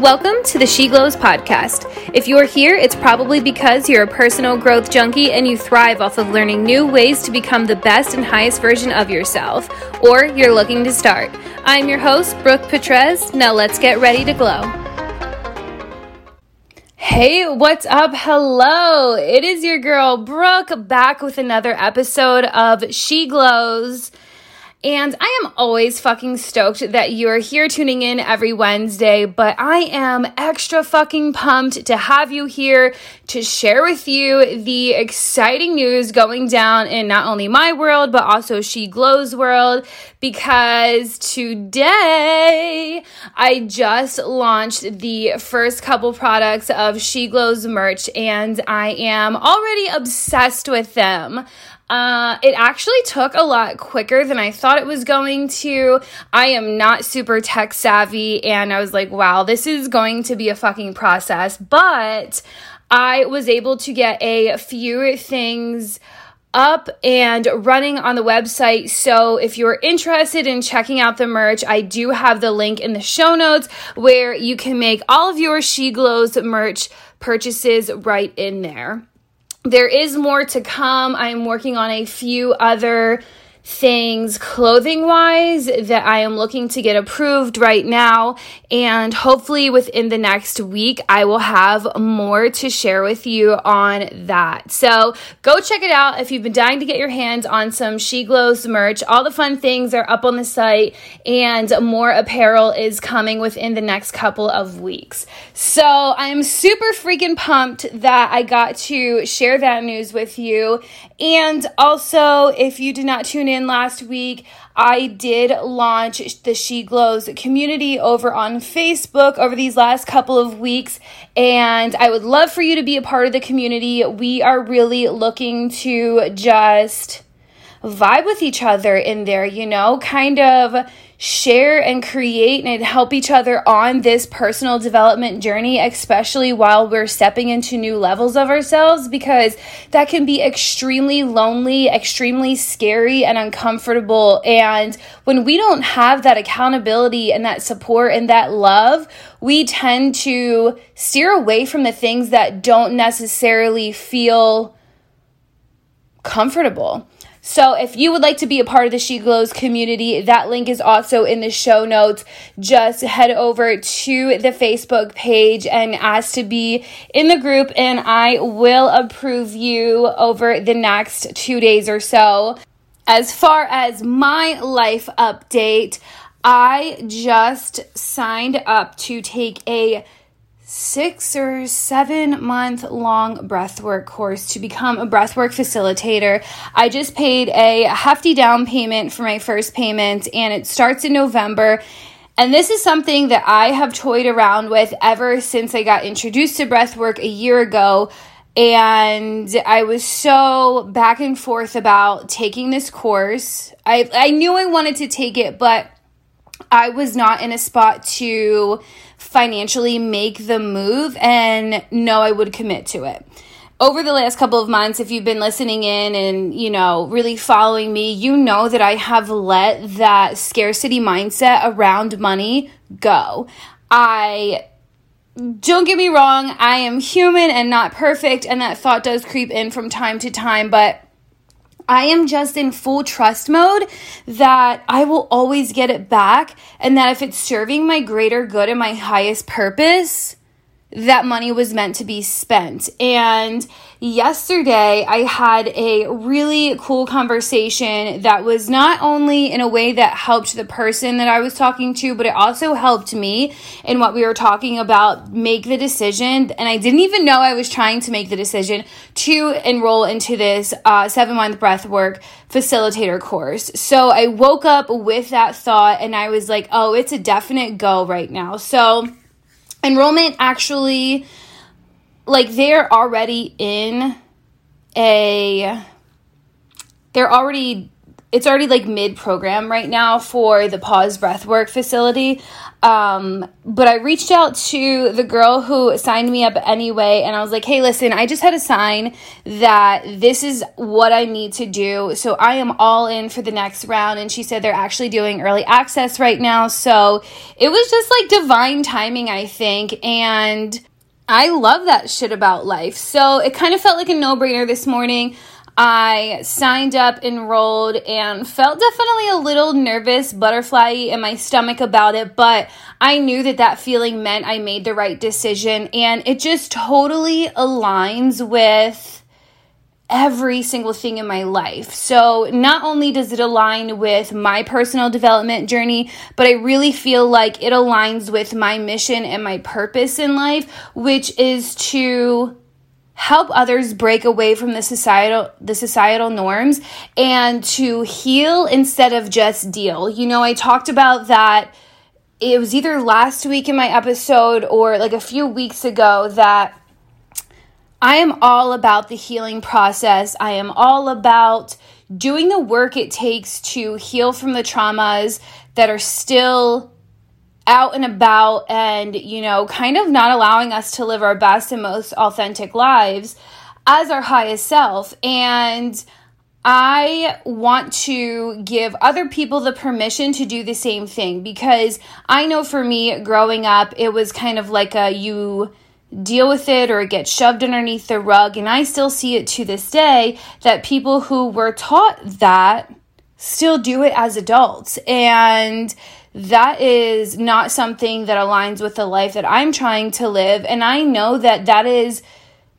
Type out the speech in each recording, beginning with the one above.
Welcome to the She Glows podcast. If you're here, it's probably because you're a personal growth junkie and you thrive off of learning new ways to become the best and highest version of yourself, or you're looking to start. I'm your host, Brooke Petrez. Now let's get ready to glow. Hey, what's up? Hello. It is your girl, Brooke, back with another episode of She Glows. And I am always fucking stoked that you're here tuning in every Wednesday, but I am extra fucking pumped to have you here to share with you the exciting news going down in not only my world, but also She Glows world, because today I just launched the first couple products of She Glows merch and I am already obsessed with them. Uh, it actually took a lot quicker than I thought it was going to. I am not super tech savvy, and I was like, wow, this is going to be a fucking process. But I was able to get a few things up and running on the website. So if you're interested in checking out the merch, I do have the link in the show notes where you can make all of your She Glows merch purchases right in there there is more to come. I'm working on a few other things clothing wise that I am looking to get approved right now. And hopefully within the next week, I will have more to share with you on that. So go check it out if you've been dying to get your hands on some She Glows merch. All the fun things are up on the site, and more apparel is coming within the next couple of weeks. So I'm super freaking pumped that I got to share that news with you. And also, if you did not tune in last week, I did launch the She Glows community over on Facebook over these last couple of weeks, and I would love for you to be a part of the community. We are really looking to just vibe with each other in there, you know, kind of share and create and help each other on this personal development journey, especially while we're stepping into new levels of ourselves, because that can be extremely lonely, extremely scary, and uncomfortable. And when we don't have that accountability and that support and that love, we tend to steer away from the things that don't necessarily feel comfortable. So if you would like to be a part of the She Glows community, that link is also in the show notes. Just head over to the Facebook page and ask to be in the group, and I will approve you over the next two days or so. As far as my life update, I just signed up to take a six or seven month long breathwork course to become a breathwork facilitator. I just paid a hefty down payment for my first payment and it starts in November. And this is something that I have toyed around with ever since I got introduced to breathwork a year ago. And I was so back and forth about taking this course. I, I knew I wanted to take it, but I was not in a spot to financially make the move and know I would commit to it. Over the last couple of months, if you've been listening in and, you know, really following me, you know that I have let that scarcity mindset around money go. I don't get me wrong, I am human and not perfect, and that thought does creep in from time to time, but I am just in full trust mode that I will always get it back and that if it's serving my greater good and my highest purpose, that money was meant to be spent. And yesterday, I had a really cool conversation that was not only in a way that helped the person that I was talking to, but it also helped me in what we were talking about make the decision. And I didn't even know I was trying to make the decision to enroll into this uh, seven month breath work facilitator course. So I woke up with that thought and I was like, oh, it's a definite go right now. So, enrollment actually like they're already in a they're already it's already like mid program right now for the pause breathwork facility. Um, but I reached out to the girl who signed me up anyway, and I was like, hey, listen, I just had a sign that this is what I need to do. So I am all in for the next round. And she said they're actually doing early access right now. So it was just like divine timing, I think. And I love that shit about life. So it kind of felt like a no brainer this morning. I signed up, enrolled, and felt definitely a little nervous, butterfly in my stomach about it, but I knew that that feeling meant I made the right decision, and it just totally aligns with every single thing in my life. So, not only does it align with my personal development journey, but I really feel like it aligns with my mission and my purpose in life, which is to help others break away from the societal the societal norms and to heal instead of just deal. You know, I talked about that it was either last week in my episode or like a few weeks ago that I am all about the healing process. I am all about doing the work it takes to heal from the traumas that are still out and about and, you know, kind of not allowing us to live our best and most authentic lives as our highest self. And I want to give other people the permission to do the same thing because I know for me growing up, it was kind of like a you deal with it or it gets shoved underneath the rug. And I still see it to this day that people who were taught that still do it as adults. And that is not something that aligns with the life that I'm trying to live. And I know that that is,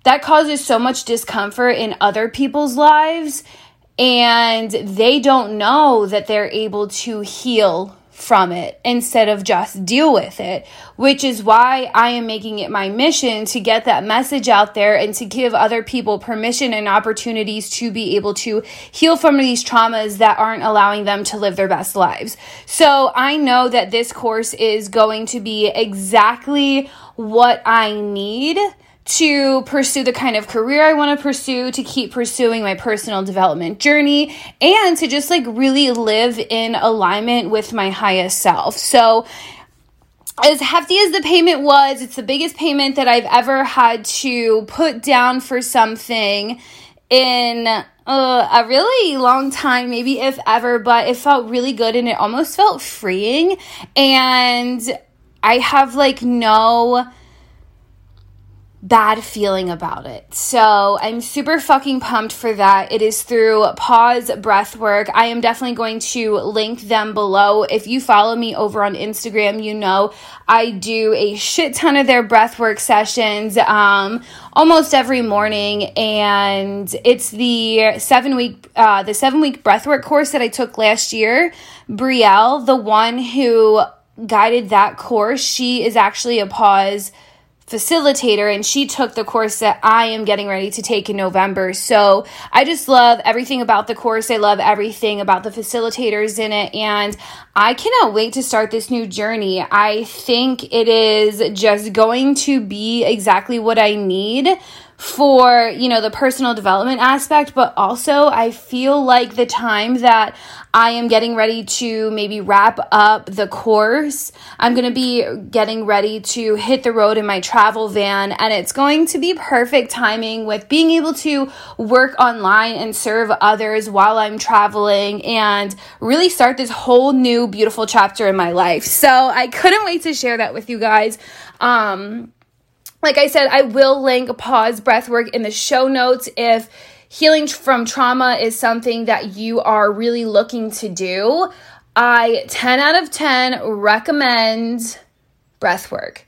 that causes so much discomfort in other people's lives. And they don't know that they're able to heal from it instead of just deal with it, which is why I am making it my mission to get that message out there and to give other people permission and opportunities to be able to heal from these traumas that aren't allowing them to live their best lives. So I know that this course is going to be exactly what I need to pursue the kind of career I want to pursue, to keep pursuing my personal development journey, and to just like really live in alignment with my highest self. So, as hefty as the payment was, it's the biggest payment that I've ever had to put down for something in uh, a really long time, maybe if ever, but it felt really good and it almost felt freeing. And I have like no bad feeling about it. So I'm super fucking pumped for that. It is through Pause Breathwork. I am definitely going to link them below. If you follow me over on Instagram, you know I do a shit ton of their breathwork sessions um, almost every morning, and it's the seven week uh, the seven week breathwork course that I took last year. Brielle, the one who guided that course, she is actually a pause facilitator and she took the course that I am getting ready to take in November. So I just love everything about the course. I love everything about the facilitators in it and I cannot wait to start this new journey. I think it is just going to be exactly what I need for, you know, the personal development aspect, but also I feel like the time that I am getting ready to maybe wrap up the course, I'm going to be getting ready to hit the road in my travel van, and it's going to be perfect timing with being able to work online and serve others while I'm traveling and really start this whole new beautiful chapter in my life. So I couldn't wait to share that with you guys. Um, like I said, I will link pause breathwork in the show notes if healing from trauma is something that you are really looking to do. I 10 out of 10 recommend breathwork.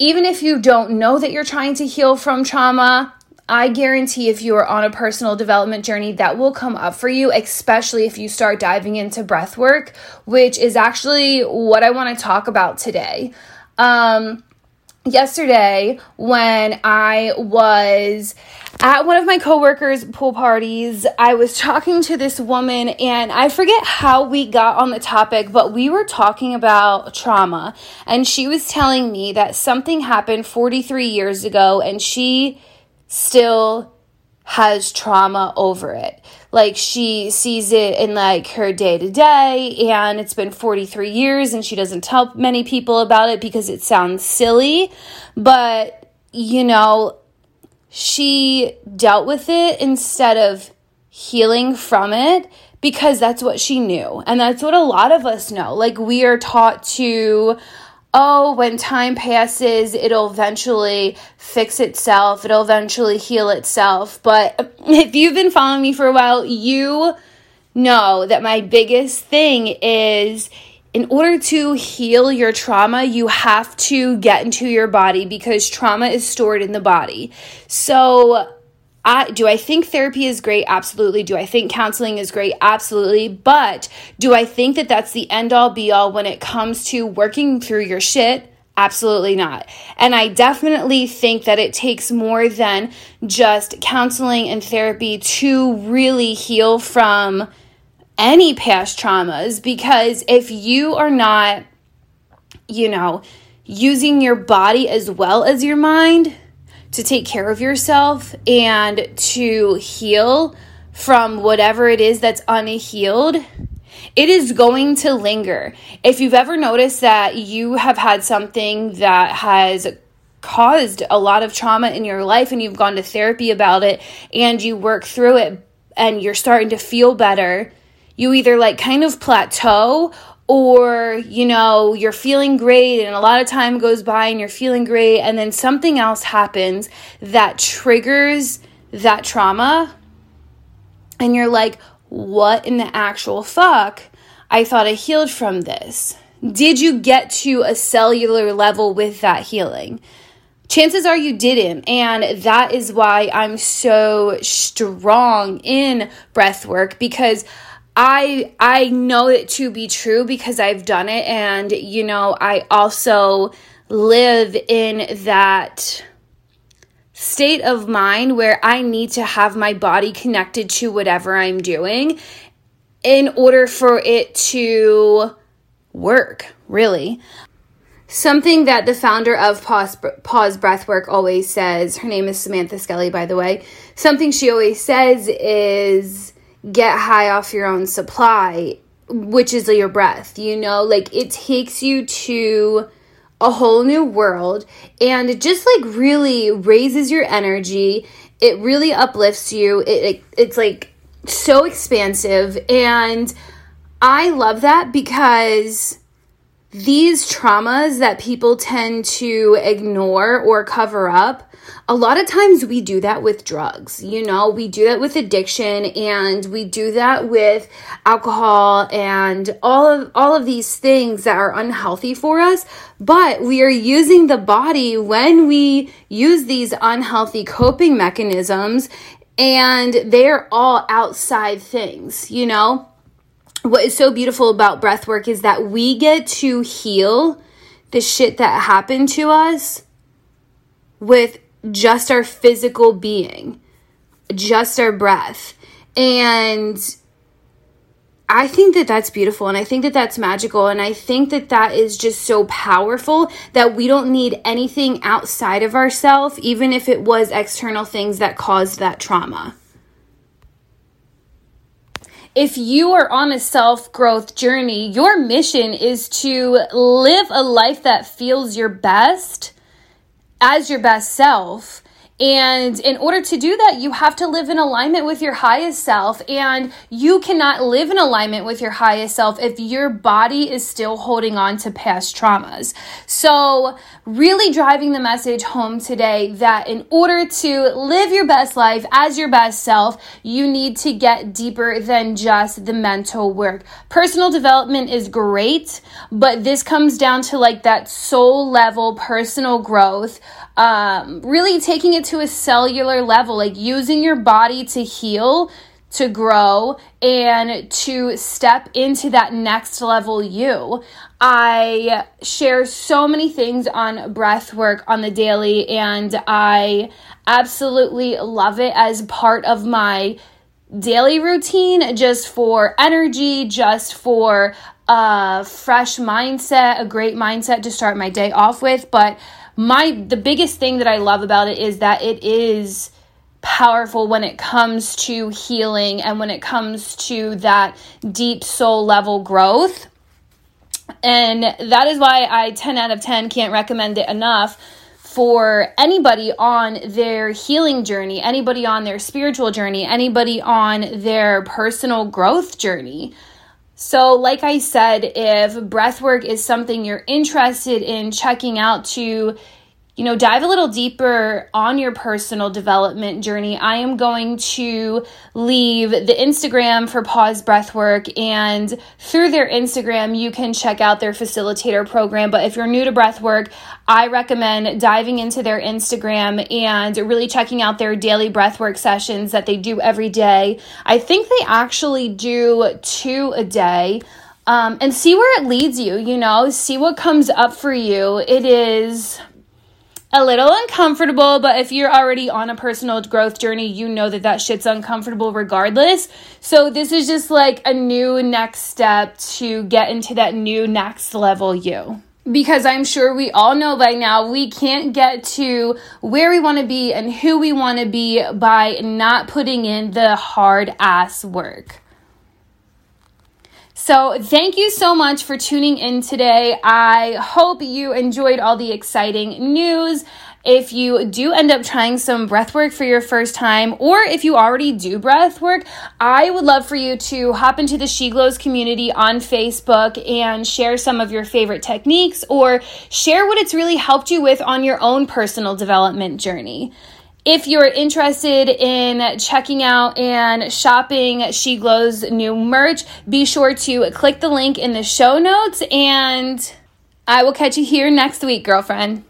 Even if you don't know that you're trying to heal from trauma, I guarantee if you are on a personal development journey, that will come up for you, especially if you start diving into breath work, which is actually what I want to talk about today. Um, yesterday when I was at one of my coworkers' pool parties, I was talking to this woman and I forget how we got on the topic, but we were talking about trauma. And she was telling me that something happened 43 years ago and she still has trauma over it. Like she sees it in like her day to day, and it's been 43 years, and she doesn't tell many people about it because it sounds silly. But, you know, she dealt with it instead of healing from it because that's what she knew. And that's what a lot of us know. Like, we are taught to oh, when time passes, it'll eventually fix itself, it'll eventually heal itself. But if you've been following me for a while, you know that my biggest thing is in order to heal your trauma, you have to get into your body because trauma is stored in the body. So, I, do I think therapy is great? Absolutely. Do I think counseling is great? Absolutely. But do I think that that's the end all be all when it comes to working through your shit? Absolutely not. And I definitely think that it takes more than just counseling and therapy to really heal from any past traumas because if you are not, you know, using your body as well as your mind, to take care of yourself and to heal from whatever it is that's unhealed, it is going to linger. If you've ever noticed that you have had something that has caused a lot of trauma in your life and you've gone to therapy about it and you work through it and you're starting to feel better, you either like kind of plateau or you know you're feeling great and a lot of time goes by and you're feeling great and then something else happens that triggers that trauma and you're like what in the actual fuck? I thought i healed from this. Did you get to a cellular level with that healing? Chances are you didn't and that is why i'm so strong in breath work because I I know it to be true because I've done it and you know I also live in that state of mind where I need to have my body connected to whatever I'm doing in order for it to work, really. Something that the founder of Pause, Pause Breathwork always says, her name is Samantha Skelly, by the way. Something she always says is get high off your own supply, which is your breath, you know? Like it takes you to a whole new world and it just like really raises your energy. It really uplifts you. It, it it's like so expansive and I love that because these traumas that people tend to ignore or cover up a lot of times we do that with drugs you know? We do that with addiction and we do that with alcohol and all of all of these things that are unhealthy for us but we are using the body when we use these unhealthy coping mechanisms and they're all outside things you know what is so beautiful about breath work is that we get to heal the shit that happened to us with just our physical being, just our breath. And I think that that's beautiful and I think that that's magical and I think that that is just so powerful that we don't need anything outside of ourselves even if it was external things that caused that trauma. If you are on a self growth journey, your mission is to live a life that feels your best as your best self. And in order to do that, you have to live in alignment with your highest self. And you cannot live in alignment with your highest self if your body is still holding on to past traumas. So, really driving the message home today that in order to live your best life as your best self, you need to get deeper than just the mental work. Personal development is great, but this comes down to like that soul level personal growth um, really taking it to a cellular level, like using your body to heal, to grow, and to step into that next level you. I share so many things on breath work on the daily, and I absolutely love it as part of my daily routine just for energy, just for a fresh mindset, a great mindset to start my day off with. But my the biggest thing that I love about it is that it is powerful when it comes to healing and when it comes to that deep soul level growth. And that is why I 10 out of 10 can't recommend it enough for anybody on their healing journey, anybody on their spiritual journey, anybody on their personal growth journey. So, like I said, if breathwork is something you're interested in checking out to you know, dive a little deeper on your personal development journey, I am going to leave the Instagram for Pause Breathwork. And through their Instagram, you can check out their facilitator program. But if you're new to breathwork, I recommend diving into their Instagram and really checking out their daily breathwork sessions that they do every day. I think they actually do two a day. Um, and see where it leads you, you know, see what comes up for you. It is a little uncomfortable, but if you're already on a personal growth journey, you know that that shit's uncomfortable regardless. So, this is just like a new next step to get into that new next level you. Because I'm sure we all know by now we can't get to where we want to be and who we want to be by not putting in the hard ass work. So, thank you so much for tuning in today. I hope you enjoyed all the exciting news. If you do end up trying some breath work for your first time, or if you already do breath work, I would love for you to hop into the She Glows community on Facebook and share some of your favorite techniques or share what it's really helped you with on your own personal development journey. If you're interested in checking out and shopping She Glow's new merch, be sure to click the link in the show notes and I will catch you here next week, girlfriend.